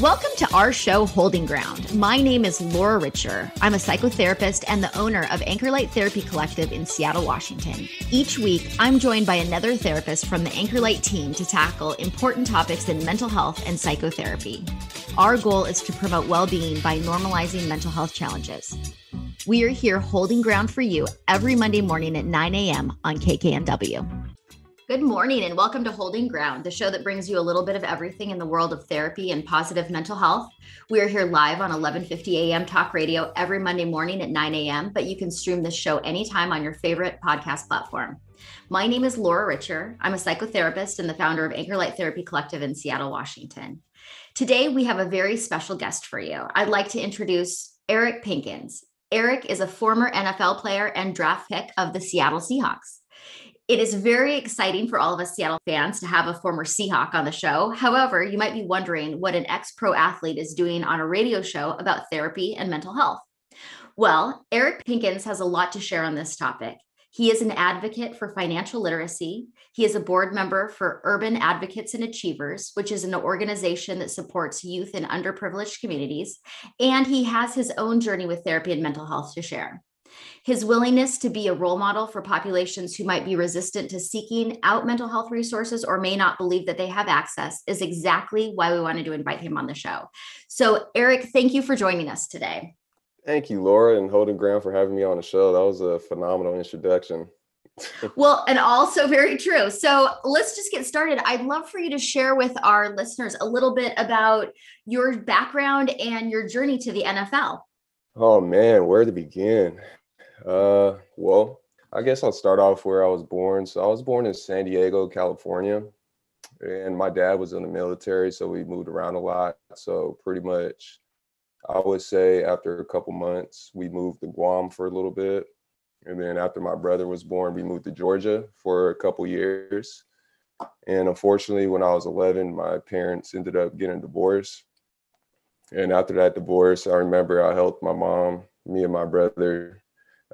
Welcome to our show, Holding Ground. My name is Laura Richer. I'm a psychotherapist and the owner of Anchorlight Therapy Collective in Seattle, Washington. Each week, I'm joined by another therapist from the Anchorlight team to tackle important topics in mental health and psychotherapy. Our goal is to promote well being by normalizing mental health challenges. We are here holding ground for you every Monday morning at 9 a.m. on KKNW. Good morning and welcome to Holding Ground, the show that brings you a little bit of everything in the world of therapy and positive mental health. We are here live on 11:50 a.m. Talk Radio every Monday morning at 9 a.m., but you can stream this show anytime on your favorite podcast platform. My name is Laura Richer. I'm a psychotherapist and the founder of Anchor Light Therapy Collective in Seattle, Washington. Today we have a very special guest for you. I'd like to introduce Eric Pinkins. Eric is a former NFL player and draft pick of the Seattle Seahawks. It is very exciting for all of us Seattle fans to have a former Seahawk on the show. However, you might be wondering what an ex pro athlete is doing on a radio show about therapy and mental health. Well, Eric Pinkins has a lot to share on this topic. He is an advocate for financial literacy. He is a board member for Urban Advocates and Achievers, which is an organization that supports youth in underprivileged communities. And he has his own journey with therapy and mental health to share. His willingness to be a role model for populations who might be resistant to seeking out mental health resources or may not believe that they have access is exactly why we wanted to invite him on the show. So, Eric, thank you for joining us today. Thank you, Laura, and Holding Ground for having me on the show. That was a phenomenal introduction. well, and also very true. So let's just get started. I'd love for you to share with our listeners a little bit about your background and your journey to the NFL. Oh man, where to begin? Uh, well, I guess I'll start off where I was born. So I was born in San Diego, California, and my dad was in the military, so we moved around a lot. So pretty much, I would say after a couple months, we moved to Guam for a little bit, and then after my brother was born, we moved to Georgia for a couple years. And unfortunately, when I was 11, my parents ended up getting divorced. And after that divorce, I remember I helped my mom, me and my brother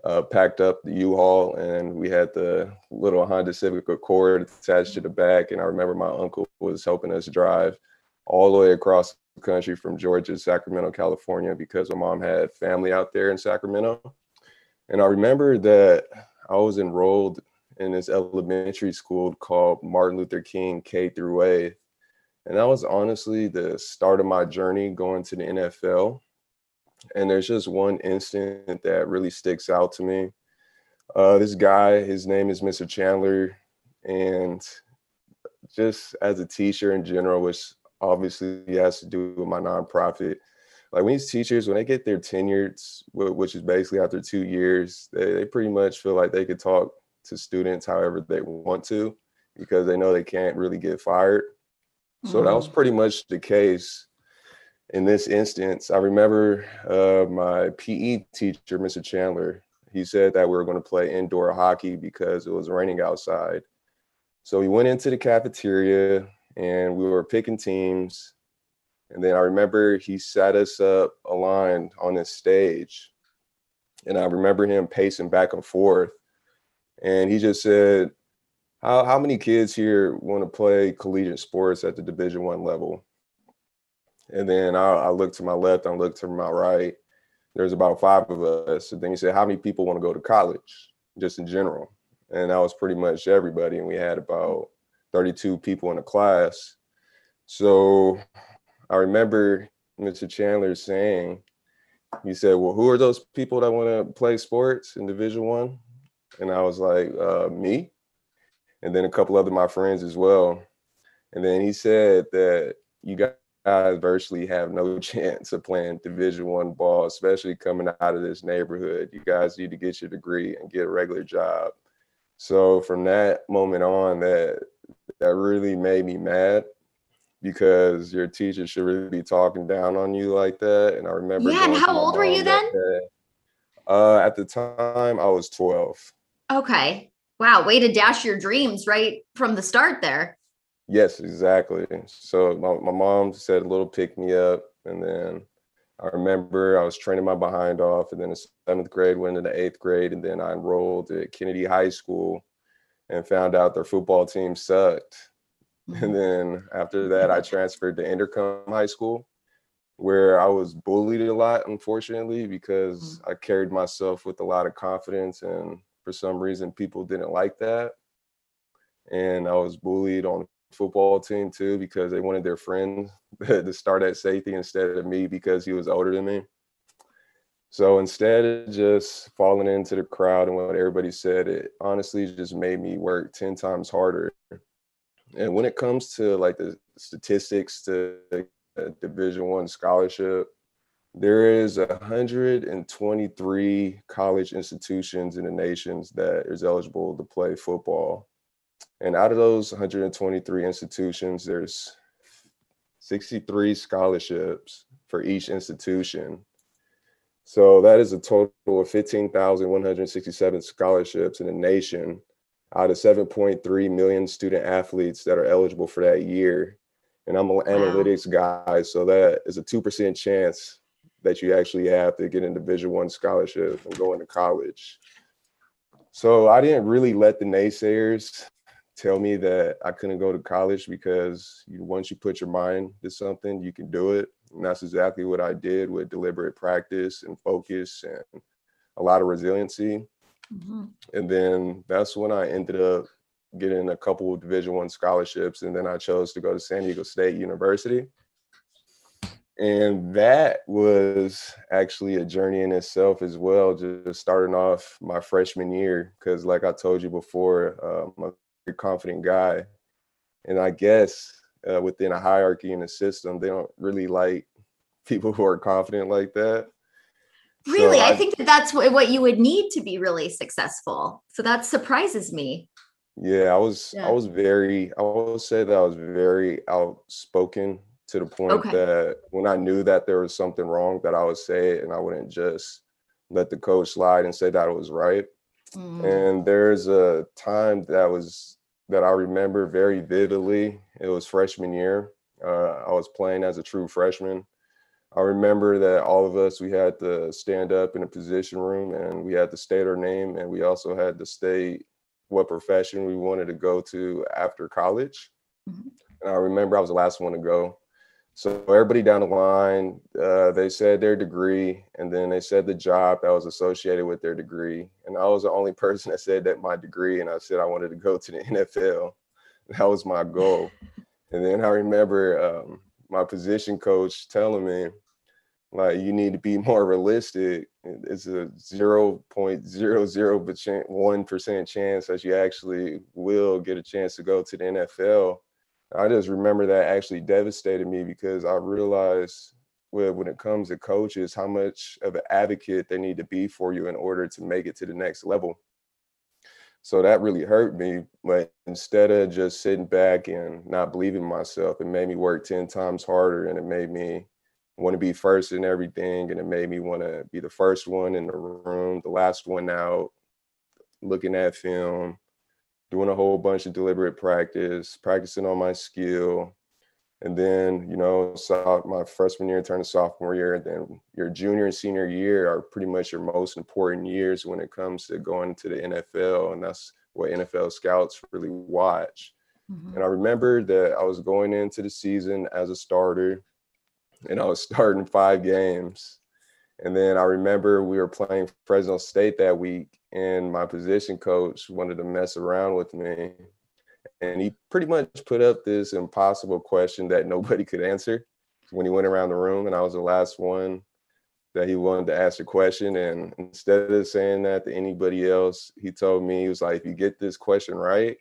uh, packed up the U-Haul and we had the little Honda Civic Accord attached to the back. And I remember my uncle was helping us drive all the way across the country from Georgia to Sacramento, California, because my mom had family out there in Sacramento. And I remember that I was enrolled in this elementary school called Martin Luther King K through A. And that was honestly the start of my journey going to the NFL and there's just one incident that really sticks out to me. Uh, this guy, his name is Mr. Chandler, and just as a teacher in general, which obviously has to do with my nonprofit, like when these teachers, when they get their tenures, which is basically after two years, they, they pretty much feel like they could talk to students however they want to because they know they can't really get fired. So mm-hmm. that was mm-hmm. pretty much the case in this instance, I remember uh, my PE teacher, Mr. Chandler, he said that we were going to play indoor hockey because it was raining outside. So we went into the cafeteria and we were picking teams. And then I remember he sat us up aligned on this stage. And I remember him pacing back and forth. And he just said, how, how many kids here want to play collegiate sports at the division one level and then I, I looked to my left, I looked to my right. There's about five of us. And then he said, How many people want to go to college, just in general? And that was pretty much everybody. And we had about 32 people in the class. So I remember Mr. Chandler saying, he said, Well, who are those people that want to play sports in Division One? And I was like, uh, me. And then a couple other my friends as well. And then he said that you got guys virtually have no chance of playing division one ball especially coming out of this neighborhood. You guys need to get your degree and get a regular job. So from that moment on that that really made me mad because your teacher should really be talking down on you like that. And i remember yeah and how old were you then? uh, at the time i was 12 okay. Wow way to dash your dreams right from the start there Yes, exactly. So my, my mom said a little pick me up, and then I remember I was training my behind off, and then the seventh grade went into eighth grade, and then I enrolled at Kennedy High School, and found out their football team sucked. Mm-hmm. And then after that, I transferred to Inderkum High School, where I was bullied a lot, unfortunately, because mm-hmm. I carried myself with a lot of confidence. And for some reason, people didn't like that. And I was bullied on football team too because they wanted their friend to start at safety instead of me because he was older than me. So instead of just falling into the crowd and what everybody said, it honestly just made me work 10 times harder. And when it comes to like the statistics to uh, division one scholarship, there is 123 college institutions in the nations that is eligible to play football. And out of those 123 institutions, there's 63 scholarships for each institution. So that is a total of 15,167 scholarships in the nation out of 7.3 million student athletes that are eligible for that year. And I'm an wow. analytics guy, so that is a 2% chance that you actually have to get a division one scholarship and go into college. So I didn't really let the naysayers tell me that I couldn't go to college because you, once you put your mind to something, you can do it. And that's exactly what I did with deliberate practice and focus and a lot of resiliency. Mm-hmm. And then that's when I ended up getting a couple of division one scholarships. And then I chose to go to San Diego State University. And that was actually a journey in itself as well, just starting off my freshman year. Because, like I told you before, uh, a very confident guy. And I guess uh, within a hierarchy in the system, they don't really like people who are confident like that. Really, so I, I, think that that's what you would need to be really successful. So that surprises me. Yeah, I was yeah. I was very I will say that I was very outspoken to the point okay. that when I knew that there was something wrong, that I would say it and I wouldn't just let the coach slide and say that it was right. Mm. And there's a time that was that I remember very vividly. It was freshman year. Uh, I was playing as a true freshman. I remember that all of us we had to stand up in a position room and we had to state our name and we also had to state what profession we wanted to go to after college. Mm-hmm. And I remember I was the last one to go. So everybody down the line, uh, they said their degree, and then they said the job that was associated with their degree. And I was the only person that said that my degree, and I said I wanted to go to the NFL. That was my goal. and then I remember um, my position coach telling me, like, you need to be more realistic. It's a zero point zero zero one percent chance that you actually will get a chance to go to the NFL I just remember that actually devastated me because I realized well, when it comes to coaches, how much of an advocate they need to be for you in order to make it to the next level. So that really hurt me. But instead of just sitting back and not believing myself, it made me work 10 times harder and it made me want to be first in everything. And it made me want to be the first one in the room, the last one out, looking at film, doing a whole bunch of deliberate practice, practicing on my skill. And then, you know, so my freshman year turned to sophomore year, and then your junior and senior year are pretty much your most important years when it comes to going to the NFL. And that's what NFL scouts really watch. Mm-hmm. And I remember that I was going into the season as a starter, and I was starting five games. And then I remember we were playing Fresno State that week, and my position coach wanted to mess around with me. And he pretty much put up this impossible question that nobody could answer when he went around the room. And I was the last one that he wanted to ask a question. And instead of saying that to anybody else, he told me, he was like, if you get this question right,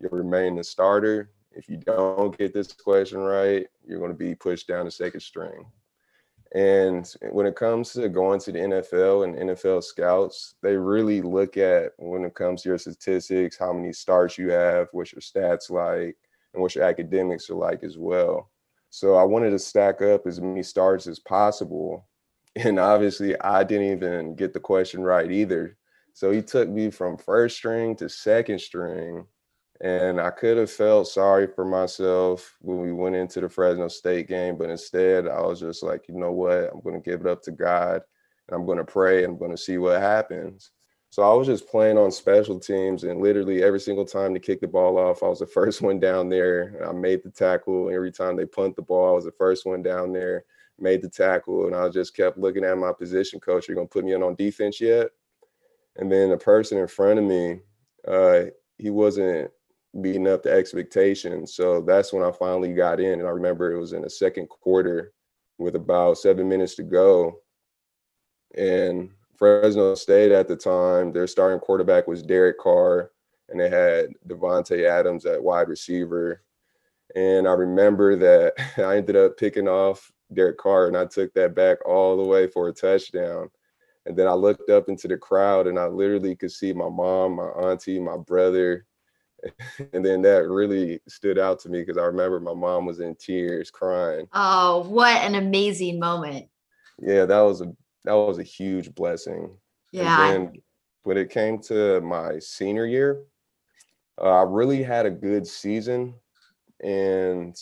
you'll remain the starter. If you don't get this question right, you're going to be pushed down to second string. And when it comes to going to the NFL and NFL scouts, they really look at when it comes to your statistics, how many starts you have, what your stats like, and what your academics are like as well. So I wanted to stack up as many starts as possible. And obviously, I didn't even get the question right either. So he took me from first string to second string and I could have felt sorry for myself when we went into the Fresno State game, but instead I was just like, you know what? I'm going to give it up to God and I'm going to pray and I'm going to see what happens. So I was just playing on special teams, and literally every single time to kick the ball off, I was the first one down there. I made the tackle. Every time they punt the ball, I was the first one down there, made the tackle, and I just kept looking at my position coach. are You're gonna put me in on defense yet? And then the person in front of me, uh, he wasn't beating up the expectations. So that's when I finally got in. And I remember it was in the second quarter with about seven minutes to go. And Fresno State at the time, their starting quarterback was Derek Carr, and they had Davante Adams at wide receiver. And I remember that I ended up picking off Derek Carr, and I took that back all the way for a touchdown. And then I looked up into the crowd, and I literally could see my mom, my auntie, my brother, and then that really stood out to me because I remember my mom was in tears crying. Oh, what an amazing moment. Yeah, that was a that was a huge blessing. Yeah. And then when it came to my senior year, uh, I really had a good season. And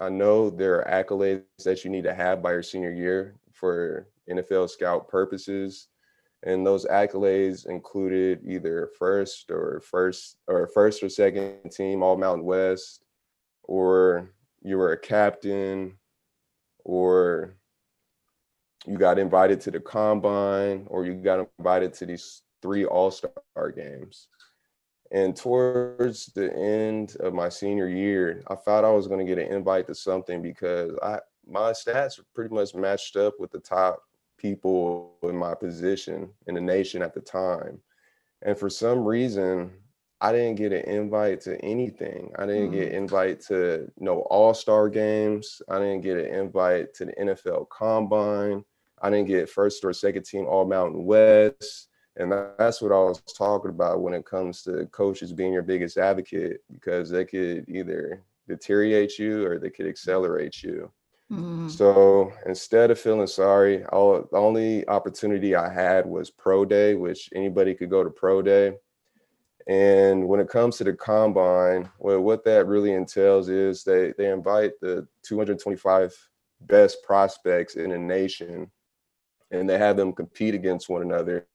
I know there are accolades that you need to have by your senior year for NFL scout purposes and those accolades included either first or first or first or second team all mountain west or you were a captain or you got invited to the combine or you got invited to these three all-star games. And towards the end of my senior year i thought i was going to get an invite to something because i my stats pretty much matched up with the top people in my position in the nation at the time. And for some reason, I didn't get an invite to anything. I didn't mm-hmm. get invite to you no know, all-star games. I didn't get an invite to the NFL combine. I didn't get first or second team all Mountain West. And that's what I was talking about when it comes to coaches being your biggest advocate, because they could either deteriorate you or they could accelerate you. Mm-hmm. So instead of feeling sorry, all, the only opportunity I had was pro day, which anybody could go to pro day. And when it comes to the combine, well, what that really entails is they they invite the 225 best prospects in a nation, and they have them compete against one another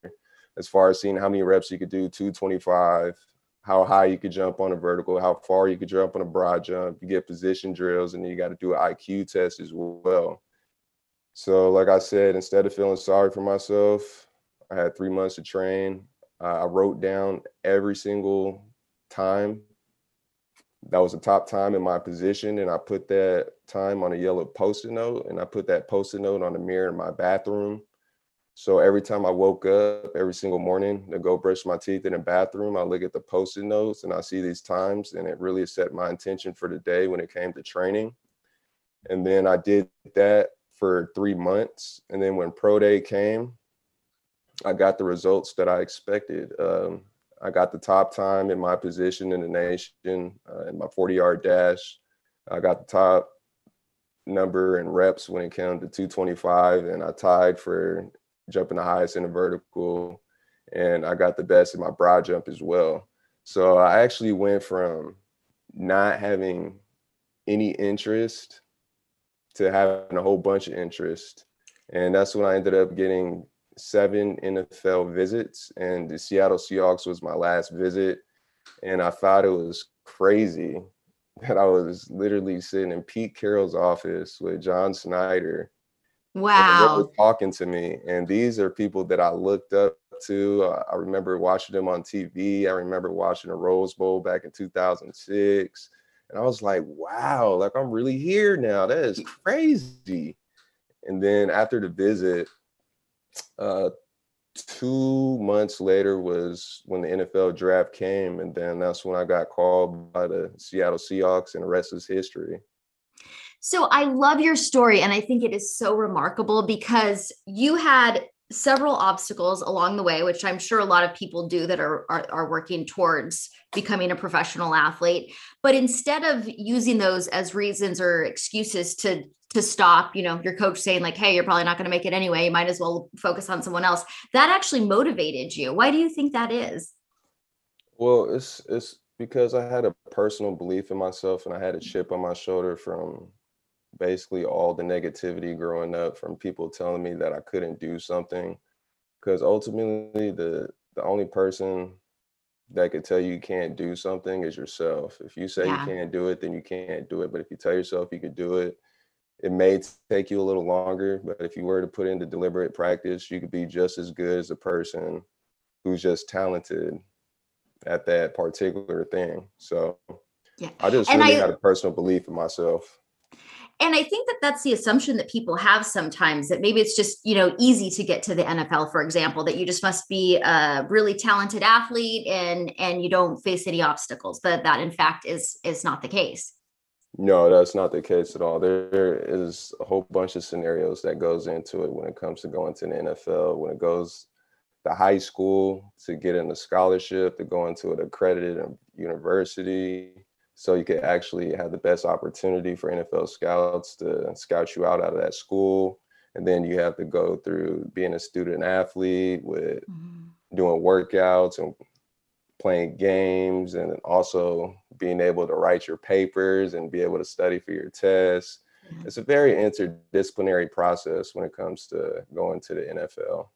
as far as seeing how many reps you could do 225 how high you could jump on a vertical, how far you could jump on a broad jump. You get position drills, and then you got to do an IQ test as well. So, like I said, instead of feeling sorry for myself, I had three months to train. I wrote down every single time that was the top time in my position, and I put that time on a yellow post-it note, and I put that post-it note on the mirror in my bathroom. So every time I woke up, every single morning to go brush my teeth in the bathroom, I look at the post-it notes and I see these times, and it really set my intention for the day when it came to training. And then I did that for three months, and then when pro day came, I got the results that I expected. Um, I got the top time in my position in the nation uh, in my 40 yard dash. I got the top number in reps when it came to 225, and I tied for jumping the highest in the vertical, and I got the best in my broad jump as well. So I actually went from not having any interest to having a whole bunch of interest. And that's when I ended up getting seven NFL visits, and the Seattle Seahawks was my last visit. And I thought it was crazy that I was literally sitting in Pete Carroll's office with John Schneider Wow. talking to me. And these are people that I looked up to. Uh, I remember watching them on TV. I remember watching the Rose Bowl back in 2006. And I was like, wow, like I'm really here now. That is crazy. And then after the visit, uh, two months later was when the NFL draft came. And then that's when I got called by the Seattle Seahawks, and the rest is history. So I love your story. And I think it is so remarkable because you had several obstacles along the way, which I'm sure a lot of people do that are, are, are working towards becoming a professional athlete. But instead of using those as reasons or excuses to to stop, you know, your coach saying like, "Hey, you're probably not going to make it anyway. You might as well focus on someone else." That actually motivated you. Why do you think that is? Well, it's it's because I had a personal belief in myself and I had a chip on my shoulder from basically all the negativity growing up from people telling me that I couldn't do something. Because ultimately, the the only person that could tell you you can't do something is yourself. If you say yeah. you can't do it, then you can't do it. But if you tell yourself you could do it, it may take you a little longer, but if you were to put into deliberate practice, you could be just as good as a person who's just talented at that particular thing. So yeah. I just and really I, had a personal belief in myself. And I think that that's the assumption that people have sometimes that maybe it's just, you know, easy to get to the NFL, for example, that you just must be a really talented athlete and and you don't face any obstacles, but that in fact is is not the case. No, that's not the case at all. There is a whole bunch of scenarios that goes into it when it comes to going to the NFL. When it goes to high school to get in a scholarship, to go into an accredited um, university, so you could actually have the best opportunity for NFL scouts to scout you out out of that school. And then you have to go through being a student athlete with mm-hmm. doing workouts and playing games and also being able to write your papers and be able to study for your tests. Mm-hmm. It's a very interdisciplinary process when it comes to going to the NFL.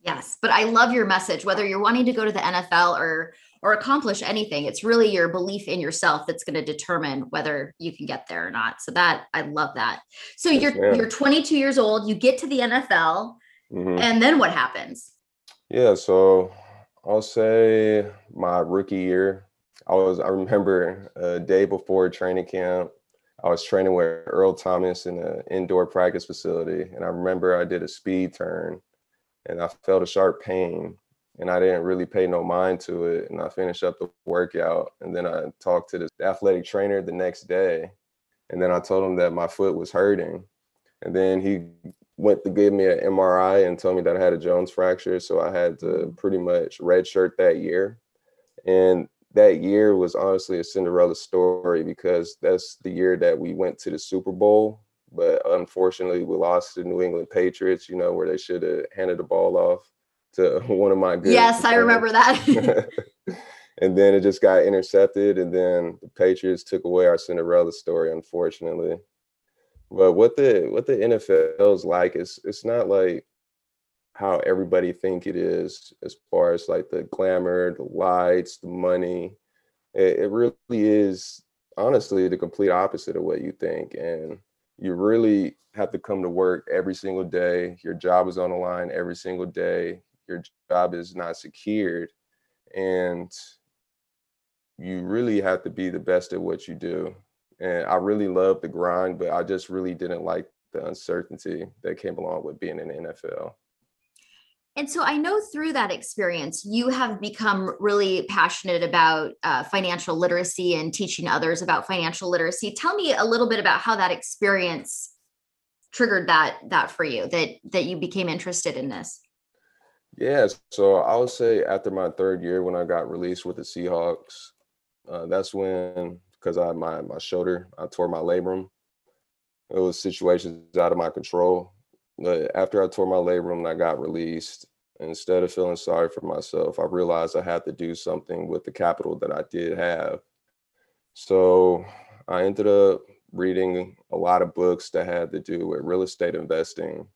Yes, but I love your message whether you're wanting to go to the NFL or or accomplish anything. It's really your belief in yourself that's going to determine whether you can get there or not. So that I love that. So yes, you're ma'am. you're 22 years old, you get to the NFL, mm-hmm. and then what happens? Yeah, so I'll say my rookie year. I was I remember a day before training camp. I was training with Earl Thomas in an indoor practice facility, and I remember I did a speed turn, and I felt a sharp pain, and I didn't really pay no mind to it. And I finished up the workout, and then I talked to the athletic trainer the next day, and then I told him that my foot was hurting, and then he went to give me an MRI and told me that I had a Jones fracture. So I had to mm-hmm. pretty much redshirt that year. And that year was honestly a Cinderella story because that's the year that we went to the Super Bowl. But unfortunately, we lost to New England Patriots, you know, where they should have handed the ball off to one of my good. Yes, I remember that. and then it just got intercepted. And then the Patriots took away our Cinderella story, unfortunately. But what the what the NFL is like is it's not like how everybody think it is as far as like the glamour, the lights, the money. It, it really is honestly the complete opposite of what you think. And you really have to come to work every single day. Your job is on the line every single day. Your job is not secured. And you really have to be the best at what you do and I really loved the grind, but I just really didn't like the uncertainty that came along with being in the NFL. And so I know through that experience, you have become really passionate about uh, financial literacy and teaching others about financial literacy. Tell me a little bit about how that experience triggered that that for you that that you became interested in this. Yeah, so I would say after my third year, when I got released with the Seahawks, uh, that's when because I my my shoulder, I tore my labrum. It was situations out of my control. But after I tore my labrum and I got released, instead of feeling sorry for myself, I realized I had to do something with the capital that I did have. So I ended up reading a lot of books that had to do with real estate investing.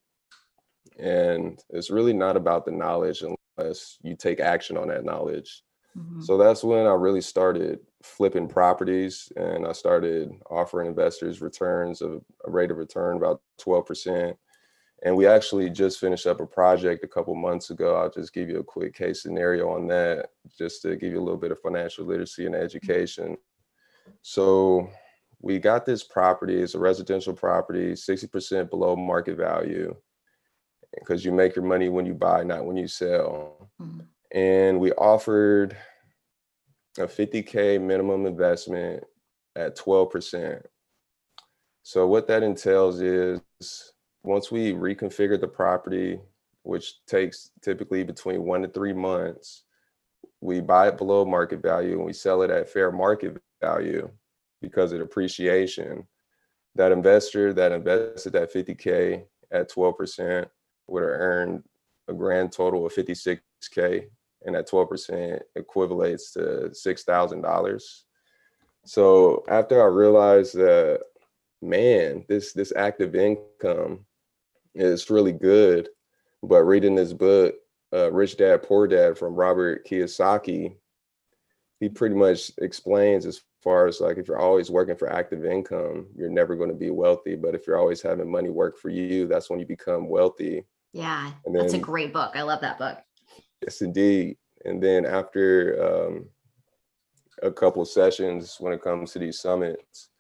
And it's really not about the knowledge unless you take action on that knowledge. Mm-hmm. So that's when I really started flipping properties and I started offering investors returns of a rate of return about 12%. And we actually just finished up a project a couple months ago. I'll just give you a quick case scenario on that, just to give you a little bit of financial literacy and mm-hmm. education. So we got this property, it's a residential property, 60% below market value because you make your money when you buy, not when you sell. Mm-hmm. And we offered a 50K minimum investment at 12%. So, what that entails is once we reconfigure the property, which takes typically between one to three months, we buy it below market value and we sell it at fair market value because of appreciation. That investor that invested that 50K at 12% would have earned a grand total of 56K and that 12% equivalates to $6,000. So after I realized that, man, this this active income is really good, but reading this book, uh, Rich Dad Poor Dad from Robert Kiyosaki, he pretty much explains as far as like if you're always working for active income, you're never going to be wealthy. But if you're always having money work for you, that's when you become wealthy. Yeah, then, that's a great book. I love that book. Yes, indeed. And then after um, a couple of sessions, when it comes to these summits,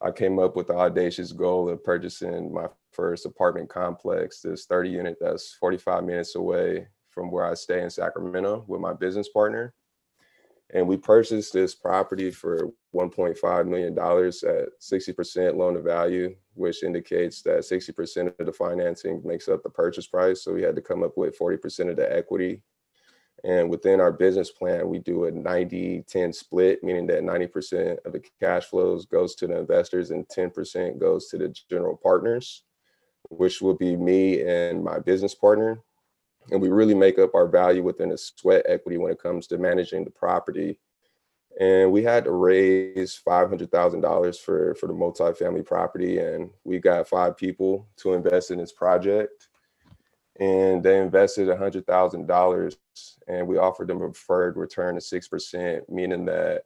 I came up with the audacious goal of purchasing my first apartment complex, this 30 unit that's 45 minutes away from where I stay in Sacramento with my business partner. And we purchased this property for $1.5 million at 60% loan to value, which indicates that 60% of the financing makes up the purchase price. So we had to come up with 40% of the equity. And within our business plan, we do a 90 10 split, meaning that 90% of the cash flows goes to the investors and 10% goes to the general partners, which will be me and my business partner and we really make up our value within a sweat equity when it comes to managing the property. And we had to raise five hundred thousand dollars for for the multifamily property, and we got five people to invest in this project. And they invested hundred thousand dollars, and we offered them a preferred return of six percent, meaning that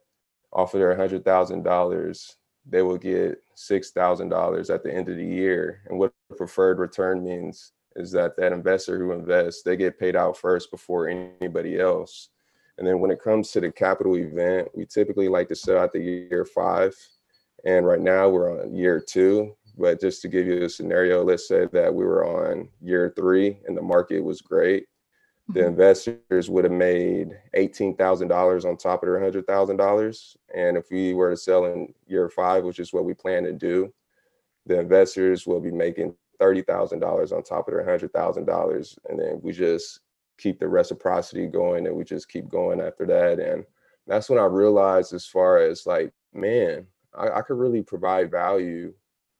off of their hundred thousand dollars, they will get six thousand dollars at the end of the year. And what preferred return means is that that investor who invests they get paid out first before anybody else and then when it comes to the capital event we typically like to sell at the year five and right now we're on year two but just to give you a scenario let's say that we were on year three and the market was great the mm-hmm. investors would have made $18,000 on top of their $100,000. And if we were to sell in year five, which is what we plan to do, the investors will be making $30,000 on top of their $100,000. And then we just keep the reciprocity going and we just keep going after that. And that's when I realized, as far as like, man, I, I could really provide value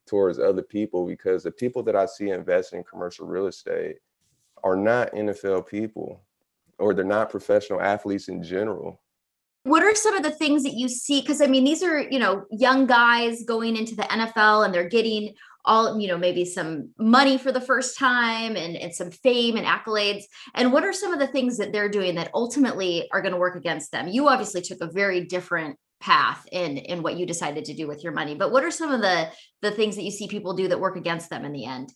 towards other people because the people that I see invest in commercial real estate are not NFL people or they're not professional athletes in general. What are some of the things that you see? Because I mean, these are, you know, young guys going into the NFL and they're getting all you know maybe some money for the first time and, and some fame and accolades. And what are some of the things that they're doing that ultimately are going to work against them? You obviously took a very different path in in what you decided to do with your money but what are some of the the things that you see people do that work against them in the end?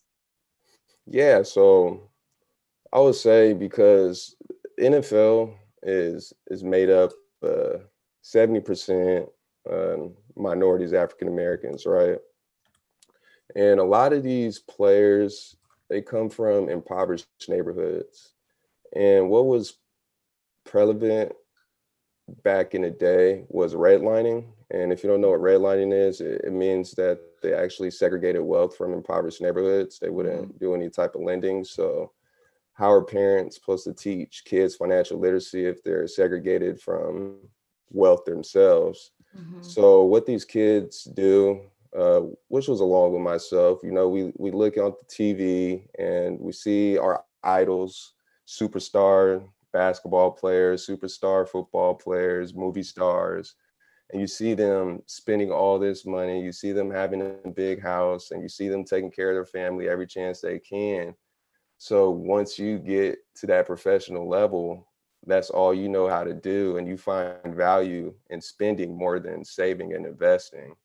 Yeah so i would say because nfl is is made up uh 70% uh, minorities african americans right and a lot of these players, they come from impoverished neighborhoods. And what was prevalent back in the day was redlining. And if you don't know what redlining is, it, it means that they actually segregated wealth from impoverished neighborhoods. They wouldn't mm-hmm. do any type of lending. So, how are parents supposed to teach kids financial literacy if they're segregated from wealth themselves? Mm-hmm. So, what these kids do uh, which was along with myself. You know, we we look on the TV and we see our idols, superstar basketball players, superstar football players, movie stars, and you see them spending all this money. You see them having a big house, and you see them taking care of their family every chance they can. So once you get to that professional level, that's all you know how to do, and you find value in spending more than saving and investing.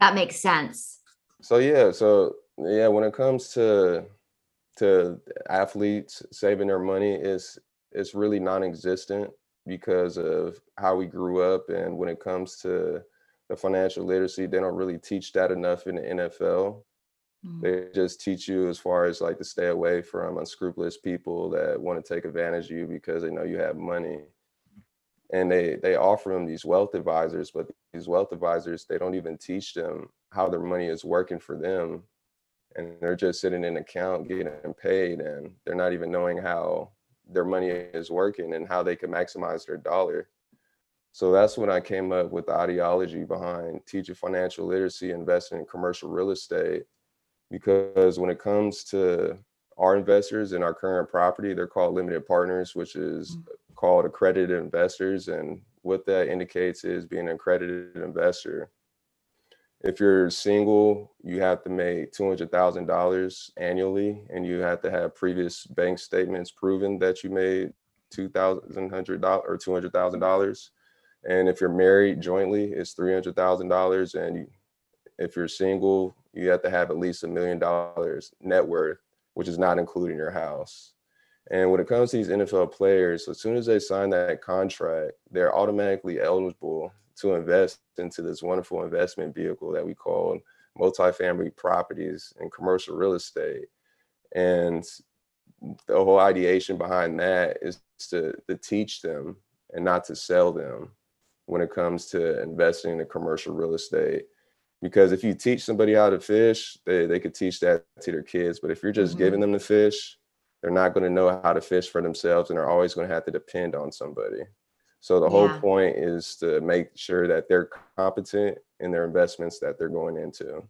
That makes sense. So yeah, so yeah, when it comes to to athletes saving their money, it's it's really non-existent because of how we grew up and when it comes to the financial literacy, they don't really teach that enough in the NFL. Mm-hmm. They just teach you as far as like to stay away from unscrupulous people that want to take advantage of you because they know you have money and they they offer them these wealth advisors but these wealth advisors they don't even teach them how their money is working for them. And they're just sitting in an account getting paid and they're not even knowing how their money is working and how they can maximize their dollar. So that's when i came up with the ideology behind teaching financial literacy investing in commercial real estate because when it comes to our investors in our current property they're called limited partners which is mm called accredited investors. And what that indicates is being an accredited investor. If you're single, you have to make $200,000 annually and you have to have previous bank statements proving that you made $2,100 or $200,000. And if you're married jointly, it's three hundred thousand dollars, and you, if you're single, you have to have at least a million dollars net worth, which is not including your house. And when it comes to these NFL players, as soon as they sign that contract, they're automatically eligible to invest into this wonderful investment vehicle that we call multifamily properties and commercial real estate. And the whole ideation behind that is to, to teach them and not to sell them when it comes to investing in commercial real estate. Because if you teach somebody how to fish, they, they could teach that to their kids. But if you're just mm-hmm. giving them the fish, they're not going to know how to fish for themselves and they're always going to have to depend on somebody. So the yeah. whole point is to make sure that they're competent in their investments that they're going into.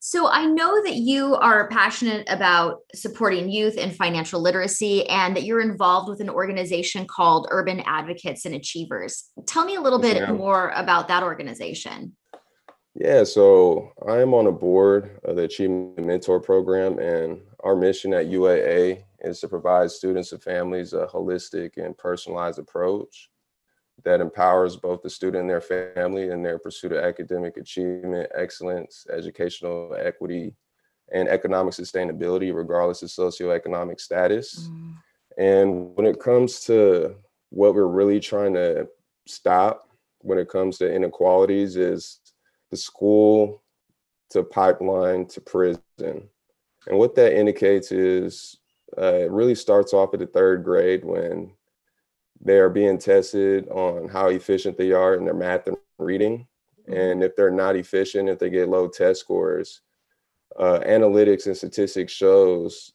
So I know that you are passionate about supporting youth and financial literacy and that you're involved with an organization called Urban Advocates and Achievers. Tell me a little bit ma'am. more about that organization. Yeah, so I am on a board of the Achievement Mentor Program, and our mission at UAA is to provide students and families a holistic and personalized approach that empowers both the student and their family in their pursuit of academic achievement, excellence, educational equity, and economic sustainability, regardless of socioeconomic status. Mm. And when it comes to what we're really trying to stop when it comes to inequalities is the school to pipeline to prison. And what that indicates is uh, it really starts off at the third grade when they are being tested on how efficient they are in their math and reading. Mm-hmm. And if they're not efficient, if they get low test scores, uh, analytics and statistics shows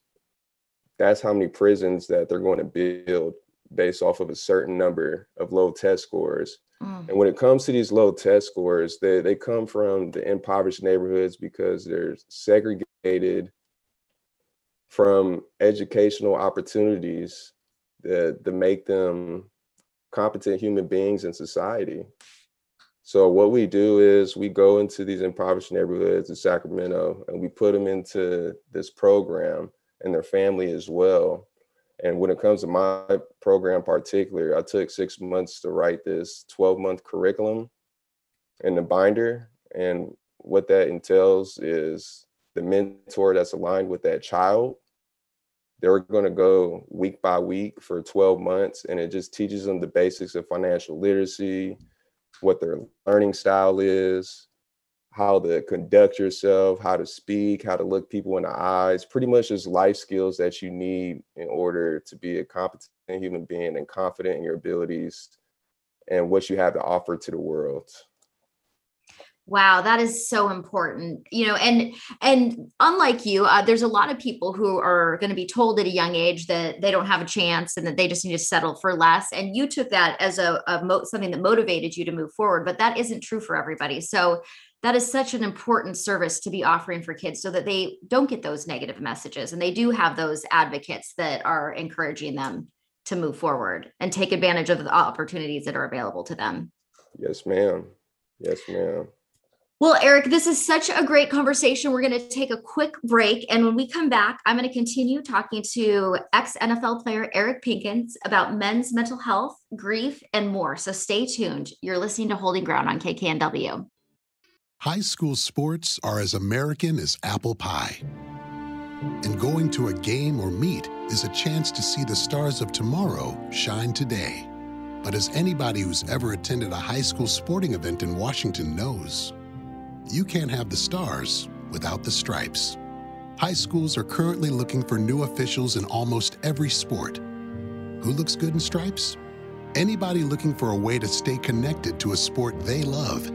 that's how many prisons that they're going to build based off of a certain number of low test scores. Mm. And when it comes to these low test scores, they, they come from the impoverished neighborhoods because they're segregated from educational opportunities that, that make them competent human beings in society. So what we do is we go into these impoverished neighborhoods in Sacramento and we put them into this program and their family as well. And when it comes to my program particular, I took six months to write this 12 month curriculum in the binder. And what that entails is the mentor that's aligned with that child they're going to go week by week for 12 months and it just teaches them the basics of financial literacy what their learning style is how to conduct yourself how to speak how to look people in the eyes pretty much just life skills that you need in order to be a competent human being and confident in your abilities and what you have to offer to the world Wow, that is so important. You know, and and unlike you, uh, there's a lot of people who are going to be told at a young age that they don't have a chance and that they just need to settle for less. And you took that as a, a mo- something that motivated you to move forward, but that isn't true for everybody. So that is such an important service to be offering for kids so that they don't get those negative messages and they do have those advocates that are encouraging them to move forward and take advantage of the opportunities that are available to them. Yes, ma'am. Yes, ma'am. Well, Eric, this is such a great conversation. We're going to take a quick break. And when we come back, I'm going to continue talking to ex NFL player Eric Pinkins about men's mental health, grief, and more. So stay tuned. You're listening to Holding Ground on KKNW. High school sports are as American as apple pie. And going to a game or meet is a chance to see the stars of tomorrow shine today. But as anybody who's ever attended a high school sporting event in Washington knows, you can't have the stars without the stripes. High schools are currently looking for new officials in almost every sport. Who looks good in stripes? Anybody looking for a way to stay connected to a sport they love.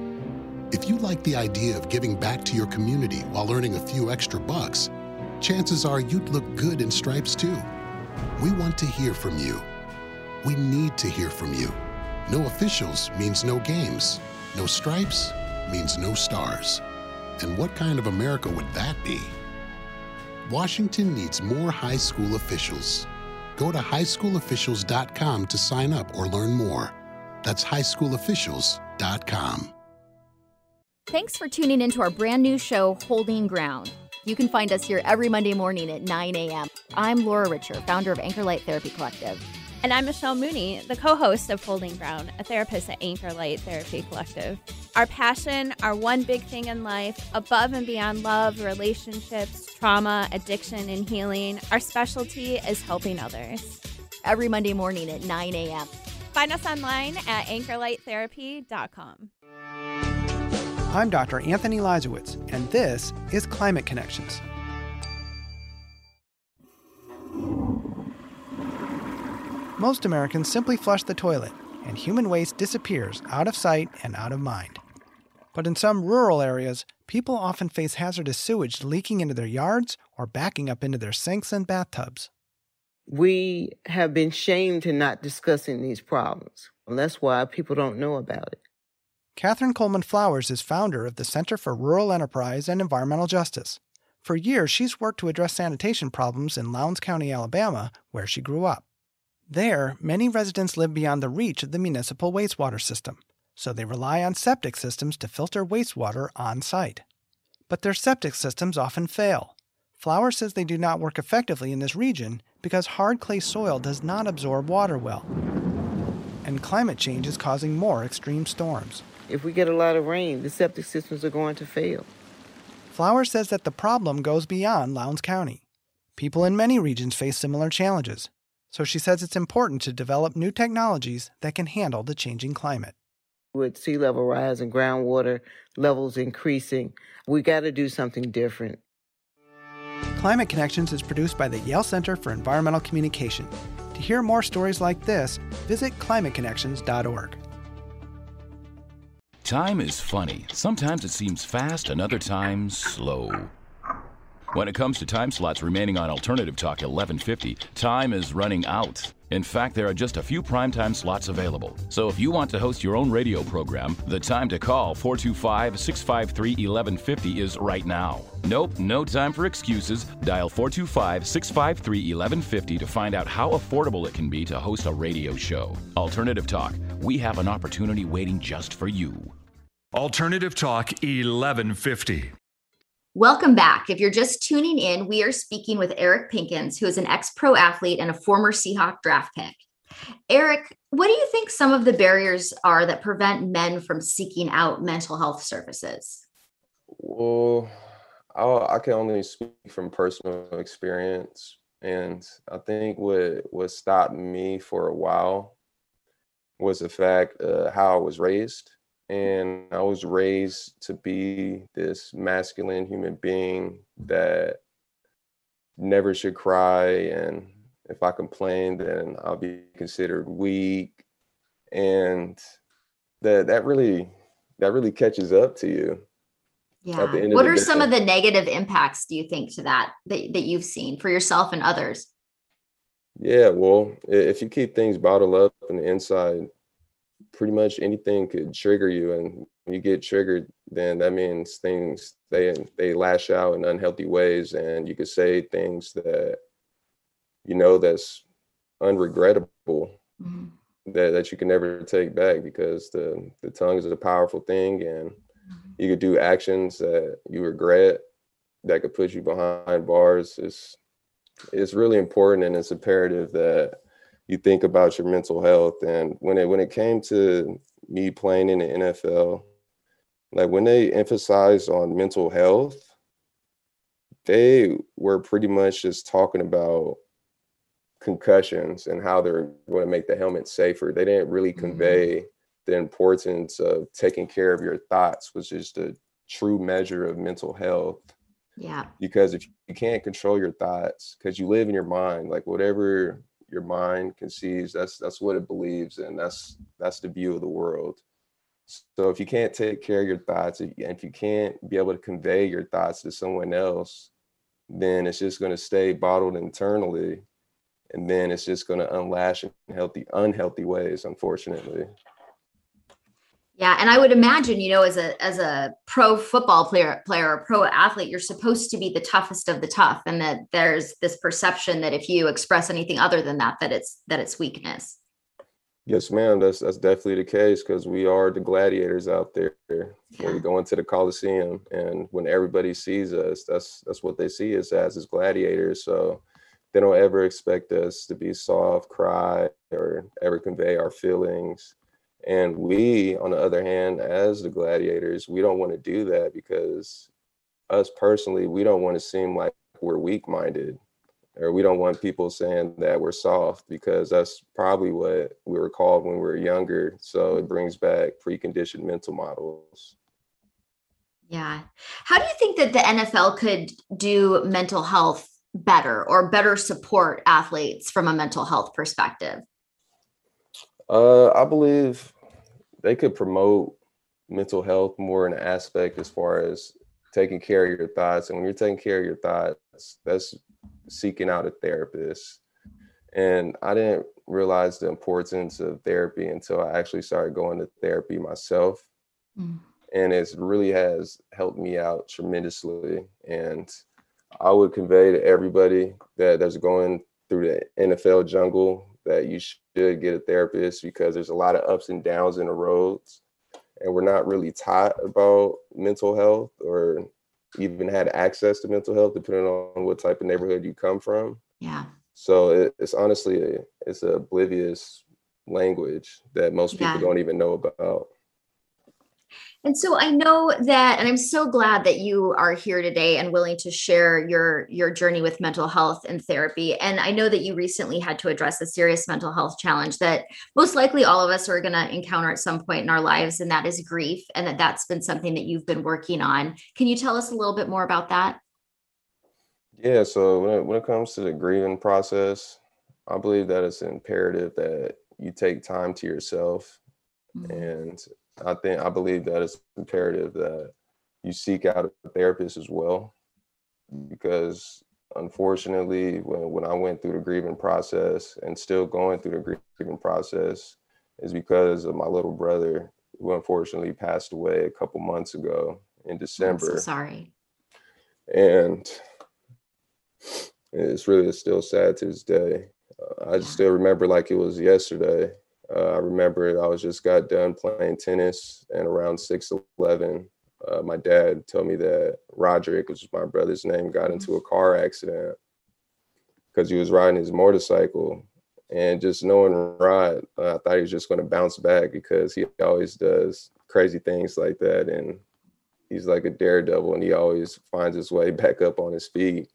If you like the idea of giving back to your community while earning a few extra bucks, chances are you'd look good in stripes too. We want to hear from you. We need to hear from you. No officials means no games. No stripes means no stars. And what kind of America would that be? Washington needs more high school officials. Go to highschoolofficials.com to sign up or learn more. That's highschoolofficials.com. Thanks for tuning into our brand new show, Holding Ground. You can find us here every Monday morning at 9 a.m. I'm Laura Richer, founder of Anchor Light Therapy Collective. And I'm Michelle Mooney, the co host of Holding Ground, a therapist at Anchor Light Therapy Collective. Our passion, our one big thing in life, above and beyond love, relationships, trauma, addiction, and healing, our specialty is helping others. Every Monday morning at 9 a.m. Find us online at anchorlighttherapy.com. I'm Dr. Anthony Leiserowitz, and this is Climate Connections. Most Americans simply flush the toilet, and human waste disappears out of sight and out of mind. But in some rural areas, people often face hazardous sewage leaking into their yards or backing up into their sinks and bathtubs. We have been shamed in not discussing these problems, and that's why people don't know about it. Catherine Coleman Flowers is founder of the Center for Rural Enterprise and Environmental Justice. For years, she's worked to address sanitation problems in Lowndes County, Alabama, where she grew up. There, many residents live beyond the reach of the municipal wastewater system, so they rely on septic systems to filter wastewater on site. But their septic systems often fail. Flowers says they do not work effectively in this region because hard clay soil does not absorb water well. And climate change is causing more extreme storms. If we get a lot of rain, the septic systems are going to fail. Flowers says that the problem goes beyond Lowndes County. People in many regions face similar challenges, so she says it's important to develop new technologies that can handle the changing climate. With sea level rise and groundwater levels increasing, we got to do something different. Climate Connections is produced by the Yale Center for Environmental Communication. To hear more stories like this, visit climateconnections.org. Time is funny. Sometimes it seems fast, and other times slow. When it comes to time slots remaining on Alternative Talk 1150, time is running out. In fact, there are just a few primetime slots available. So if you want to host your own radio program, the time to call 425 653 1150 is right now. Nope, no time for excuses. Dial 425 653 1150 to find out how affordable it can be to host a radio show. Alternative Talk, we have an opportunity waiting just for you. Alternative Talk 1150. Welcome back. If you're just tuning in, we are speaking with Eric Pinkins, who is an ex pro athlete and a former Seahawk draft pick. Eric, what do you think some of the barriers are that prevent men from seeking out mental health services? Well, i I can only speak from personal experience. And I think what, what stopped me for a while was the fact uh, how I was raised and I was raised to be this masculine human being that never should cry and if I complain then I'll be considered weak and that that really that really catches up to you. Yeah. What are some of the negative impacts do you think to that, that that you've seen for yourself and others? Yeah, well, if you keep things bottled up on the inside, pretty much anything could trigger you and when you get triggered then that means things they they lash out in unhealthy ways and you could say things that you know that's unregrettable mm-hmm. that, that you can never take back because the the tongue is a powerful thing and mm-hmm. you could do actions that you regret that could put you behind bars it's it's really important and it's imperative that you think about your mental health. And when it when it came to me playing in the NFL, like when they emphasized on mental health, they were pretty much just talking about concussions and how they're going to make the helmet safer. They didn't really mm-hmm. convey mm-hmm. the importance of taking care of your thoughts, which is the true measure of mental health. Yeah. Because if you can't control your thoughts, because you live in your mind, like whatever your mind conceives that's that's what it believes and that's that's the view of the world. So if you can't take care of your thoughts and if you can't be able to convey your thoughts to someone else then it's just going to stay bottled internally and then it's just going to unlash in healthy unhealthy ways unfortunately yeah, and I would imagine, you know, as a as a pro football player player or pro athlete, you're supposed to be the toughest of the tough, and that there's this perception that if you express anything other than that, that it's that it's weakness. Yes, ma'am. That's that's definitely the case because we are the gladiators out there. Yeah. When we go into the Coliseum, and when everybody sees us, that's that's what they see us as is gladiators. So they don't ever expect us to be soft, cry, or ever convey our feelings. And we, on the other hand, as the gladiators, we don't want to do that because us personally, we don't want to seem like we're weak minded or we don't want people saying that we're soft because that's probably what we were called when we were younger. So it mm-hmm. brings back preconditioned mental models. Yeah. How do you think that the NFL could do mental health better or better support athletes from a mental health perspective? Uh, I believe they could promote mental health more in an aspect as far as taking care of your thoughts. And when you're taking care of your thoughts, that's seeking out a therapist. And I didn't realize the importance of therapy until I actually started going to therapy myself. Mm. And it really has helped me out tremendously. And I would convey to everybody that that's going through the NFL jungle that you should get a therapist because there's a lot of ups and downs in the roads. And we're not really taught about mental health or even had access to mental health, depending on what type of neighborhood you come from. Yeah. So it, it's honestly a, it's a oblivious language that most people yeah. don't even know about. And so I know that, and I'm so glad that you are here today and willing to share your your journey with mental health and therapy. And I know that you recently had to address a serious mental health challenge that most likely all of us are going to encounter at some point in our lives, and that is grief. And that that's been something that you've been working on. Can you tell us a little bit more about that? Yeah. So when it, when it comes to the grieving process, I believe that it's imperative that you take time to yourself mm-hmm. and I think I believe that it's imperative that you seek out a therapist as well, because unfortunately, when, when I went through the grieving process and still going through the grieving process, is because of my little brother who unfortunately passed away a couple months ago in December. I'm so sorry. And it's really still sad to this day. Uh, I yeah. still remember like it was yesterday uh, I remember I was just got done playing tennis, and around six eleven, uh, my dad told me that Roderick, which is my brother's name, got into a car accident because he was riding his motorcycle. And just knowing Rod, uh, I thought he was just going to bounce back because he always does crazy things like that, and he's like a daredevil, and he always finds his way back up on his feet.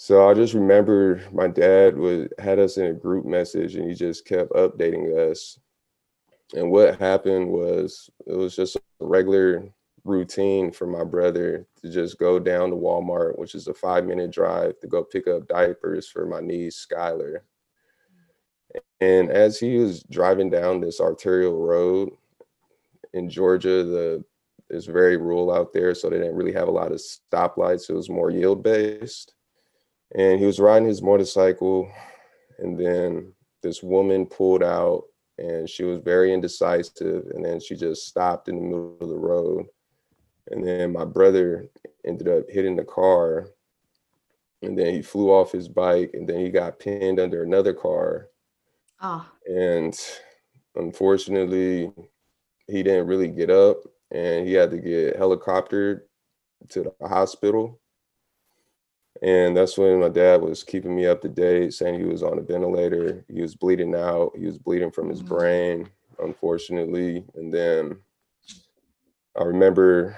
So I just remember my dad would had us in a group message and he just kept updating us. And what happened was it was just a regular routine for my brother to just go down to Walmart, which is a five minute drive, to go pick up diapers for my niece, Skylar. And as he was driving down this arterial road in Georgia, the it's very rural out there, so they didn't really have a lot of stoplights. It was more yield based and he was riding his motorcycle and then this woman pulled out and she was very indecisive and then she just stopped in the middle of the road. And then my brother ended up hitting the car and then he flew off his bike and then he got pinned under another car. Oh. and unfortunately he didn't really get up and he had to get helicoptered to the hospital and that's when my dad was keeping me up to date, saying he was on a ventilator. He was bleeding out. He was bleeding from his mm-hmm. brain, unfortunately. And then I remember,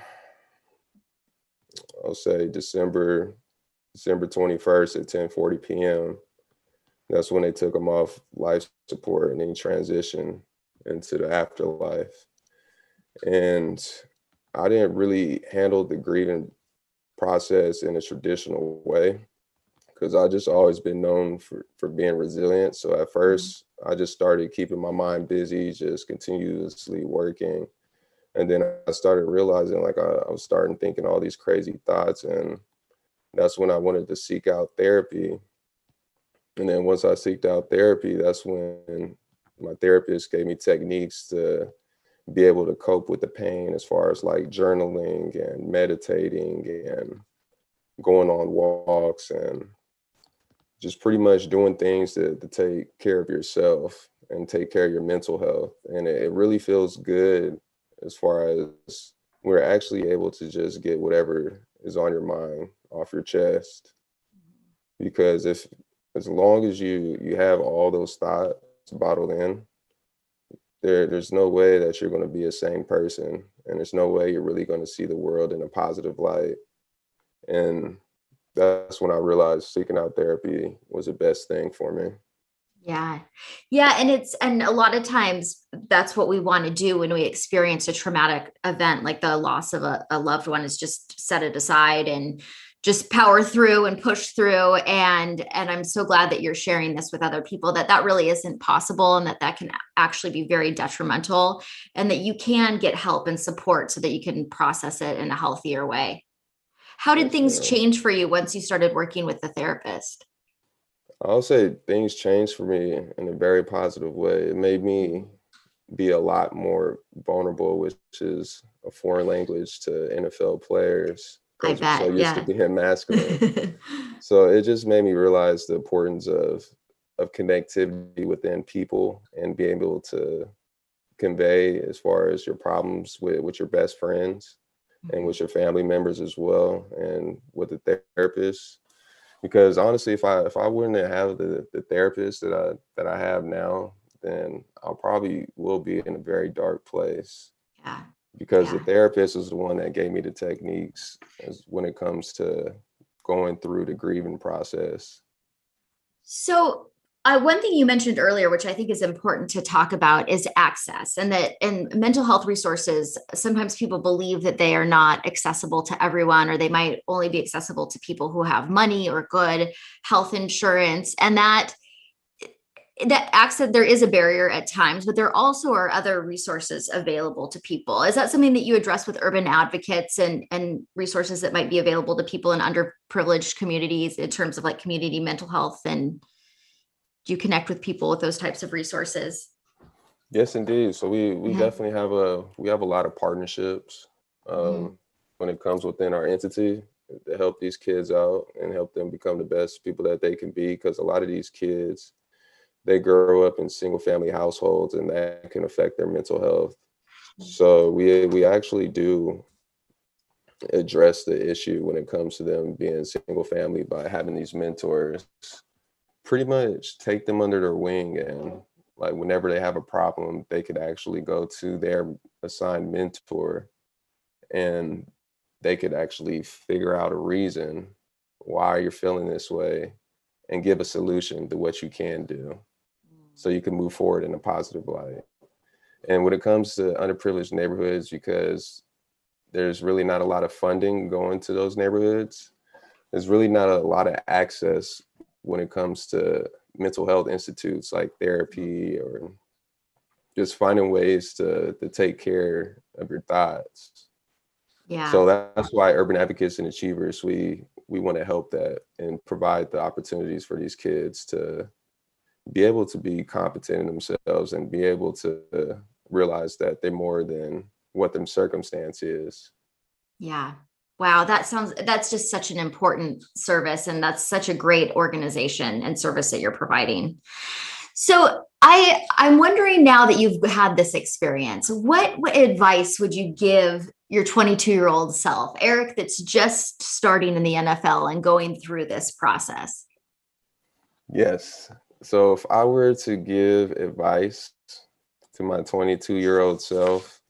I'll say December, December 21st at 10:40 p.m. That's when they took him off life support and he transitioned into the afterlife. And I didn't really handle the grieving process in a traditional way because I just always been known for for being resilient. So at 1st mm-hmm. I just started keeping my mind busy, just continuously working. And then I started realizing like I, I was starting thinking all these crazy thoughts. And that's when I wanted to seek out therapy. And then once I seeked out therapy, that's when my therapist gave me techniques to be able to cope with the pain as far as like journaling and meditating and going on walks and just pretty much doing things to, to take care of yourself and take care of your mental health. And it, it really feels good as far as we're actually able to just get whatever is on your mind off your chest. because if as long as you you have all those thoughts bottled in there there's no way that you're going to be a sane person and there's no way you're really going to see the world in a positive light and that's when i realized seeking out therapy was the best thing for me yeah. Yeah. And it's, and a lot of times that's what we want to do when we experience a traumatic event, like the loss of a, a loved one, is just set it aside and just power through and push through and and i'm so glad that you're sharing this with other people that that really isn't possible and that that can actually be very detrimental and that you can get help and support so that you can process it in a healthier way how did things change for you once you started working with the therapist I'll say things changed for me in a very positive way. It made me be a lot more vulnerable, which is a foreign language to NFL players. I bet, so used yeah. to being masculine. so it just made me realize the importance of of connectivity within people and being able to convey as far as your problems with, with your best friends and Mm-hmm. with your family members as well and with the therapist because honestly, if I if I wouldn't have the the therapist that I that I have now, then I'll probably will be in a very dark place. Yeah. Because Yeah. the therapist is the one that gave me the techniques as when it comes to going through the grieving process. So, uh, one thing you mentioned earlier, which I think is important to talk about, is access, and that and mental health resources. Sometimes people believe that they are not accessible to everyone, or they might only be accessible to people who have money or good health insurance, and that that access there is a barrier at times but there also are other resources available to people is that something that you address with urban advocates and and resources that might be available to people in underprivileged communities in terms of like community mental health and do you connect with people with those types of resources Yes, indeed. So we we Yeah. definitely have a we have a lot of partnerships um, Mhm. when it comes within our entity to help these kids out and help them become the best people that they can be. Because a lot of these kids, they grow up in single family households, and that can affect their mental health. So we we actually do address the issue when it comes to them being single family by having these mentors pretty much take them under their wing and like whenever they have a problem they could actually go to their assigned mentor and they could actually figure out a reason why you're feeling this way and give a solution to what you can do so you can move forward in a positive light and when it comes to underprivileged neighborhoods because there's really not a lot of funding going to those neighborhoods there's really not a lot of access when it comes to mental health institutes like therapy or just finding ways to to take care of your thoughts. yeah So that's why urban advocates and achievers we we want to help that and provide the opportunities for these kids to be able to be competent in themselves and be able to realize that they're more than what their circumstance is. Yeah. Wow, that sounds that's just such an important service and that's such a great organization and service that you're providing. So, I I'm wondering now that you've had this experience, what what advice would you give your 22-year-old self, Eric that's just starting in the NFL and going through this process? Yes. So if I were to give advice to my 22 year old self,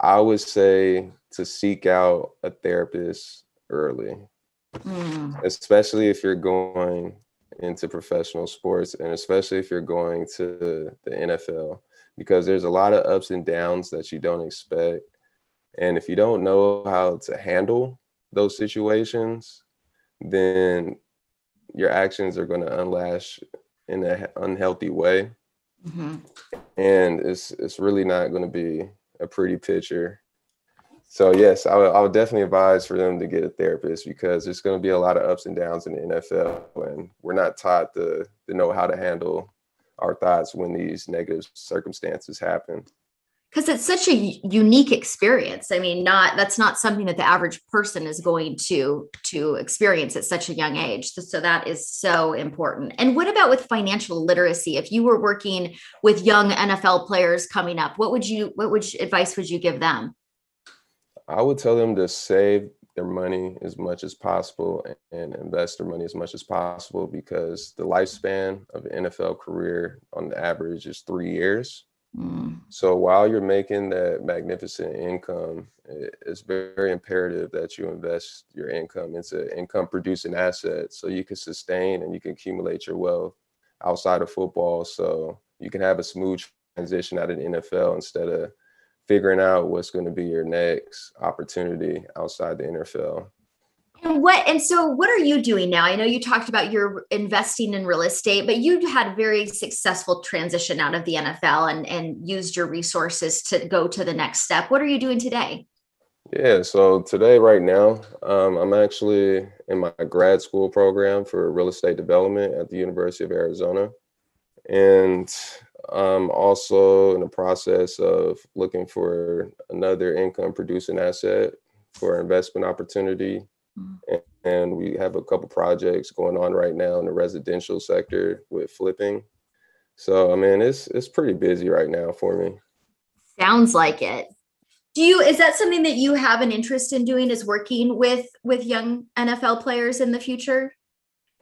I would say to seek out a therapist early, Hmm, especially if you're going into professional sports and especially if you're going to the NFL, because there's a lot of ups and downs that you don't expect. And if you don't know how to handle those situations, then your actions are going to unlash in an unhealthy way. Mhm. and it's it's really not going to be a pretty picture. So yes I would, I would definitely advise for them to get a therapist because there's going to be a lot of ups and downs in the nfl and we're not taught to, to know how to handle our thoughts when these negative circumstances happen because it's such a unique experience. I mean not that's not something that the average person is going to to experience at such a young age. So, that is so important. And what about with financial literacy? If you were working with young nfl players coming up what would you what would advice would you give them? I would tell them to save their money as much as possible and invest their money as much as possible because the lifespan of an NFL career on the average is three years. Mm. So while you're making that magnificent income, it's very imperative that you invest your income into income producing assets so you can sustain and you can accumulate your wealth outside of football. So you can have a smooth transition out of the NFL instead of figuring out what's going to be your next opportunity outside the NFL. And what and so what are you doing now? I know you talked about your investing in real estate, but you had a very successful transition out of the NFL and and used your resources to go to the next step. What are you doing today? Yeah, so today, right now, um, I'm actually in my grad school program for real estate development at the University of Arizona. And I'm also in the process of looking for another income producing asset for investment opportunity. Mm-hmm. And we have a couple projects going on right now in the residential sector with flipping. So I mean it's it's pretty busy right now for me. Sounds like it. Do you is that something that you have an interest in doing is working with with young NFL players in the future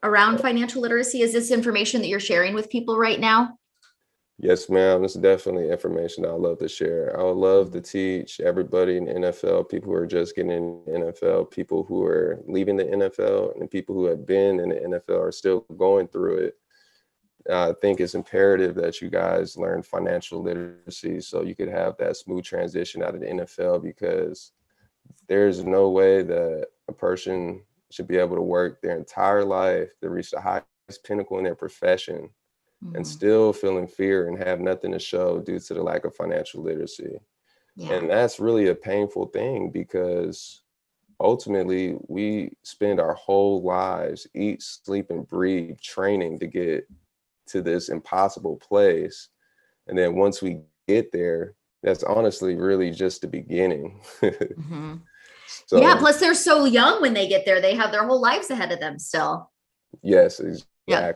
around financial literacy? Is this information that you're sharing with people right now? Yes, ma'am. It's definitely information I love to share. I would love to teach everybody in NFL, people who are just getting in NFL, people who are leaving the NFL, and people who have been in the NFL are still going through it. I think it's imperative that you guys learn financial literacy so you could have that smooth transition out of the NFL because there's no way that a person should be able to work their entire life to reach the highest pinnacle in their profession mm-hmm. and still feeling fear and have nothing to show due to the lack of financial literacy. Yeah. And that's really a painful thing because ultimately we spend our whole lives eat, sleep, and breathe training to get to this impossible place. And then once we get there, that's honestly really just the beginning. mm-hmm. so, yeah. Plus, they're so young when they get there; they have their whole lives ahead of them still. Yes, Exactly. Yeah.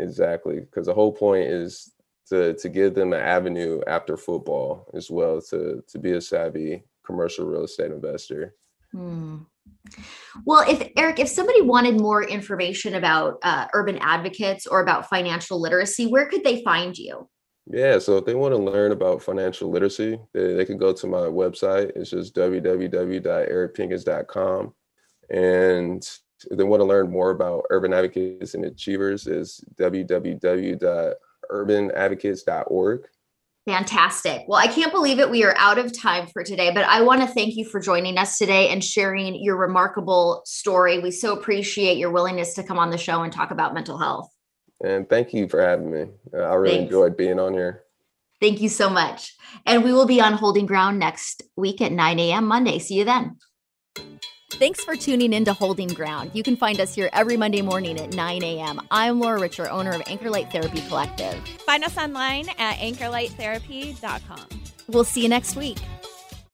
Exactly. Because the whole point is to to give them an avenue after football as well to to be a savvy commercial real estate investor. Hmm. Well, if Eric, if somebody wanted more information about uh, urban advocates or about financial literacy, where could they find you? Yeah, so if they want to learn about financial literacy, they, they can go to my website. It's just www.ericpinkins.com. And they want to learn more about urban advocates and achievers is www.urbanadvocates.org fantastic. Well i can't believe it. We are out of time for today but i want to thank you for joining us today and sharing your remarkable story. We so appreciate your willingness to come on the show and talk about mental health. And thank you for having me. I really Thanks. enjoyed being on here. Thank you so much. And we will be on holding ground next week at 9 a.m monday. See you then Thanks for tuning in to Holding Ground. You can find us here every Monday morning at 9 a.m. I'm Laura Richer, owner of Anchor Light Therapy Collective. Find us online at anchorlighttherapy.com. We'll see you next week.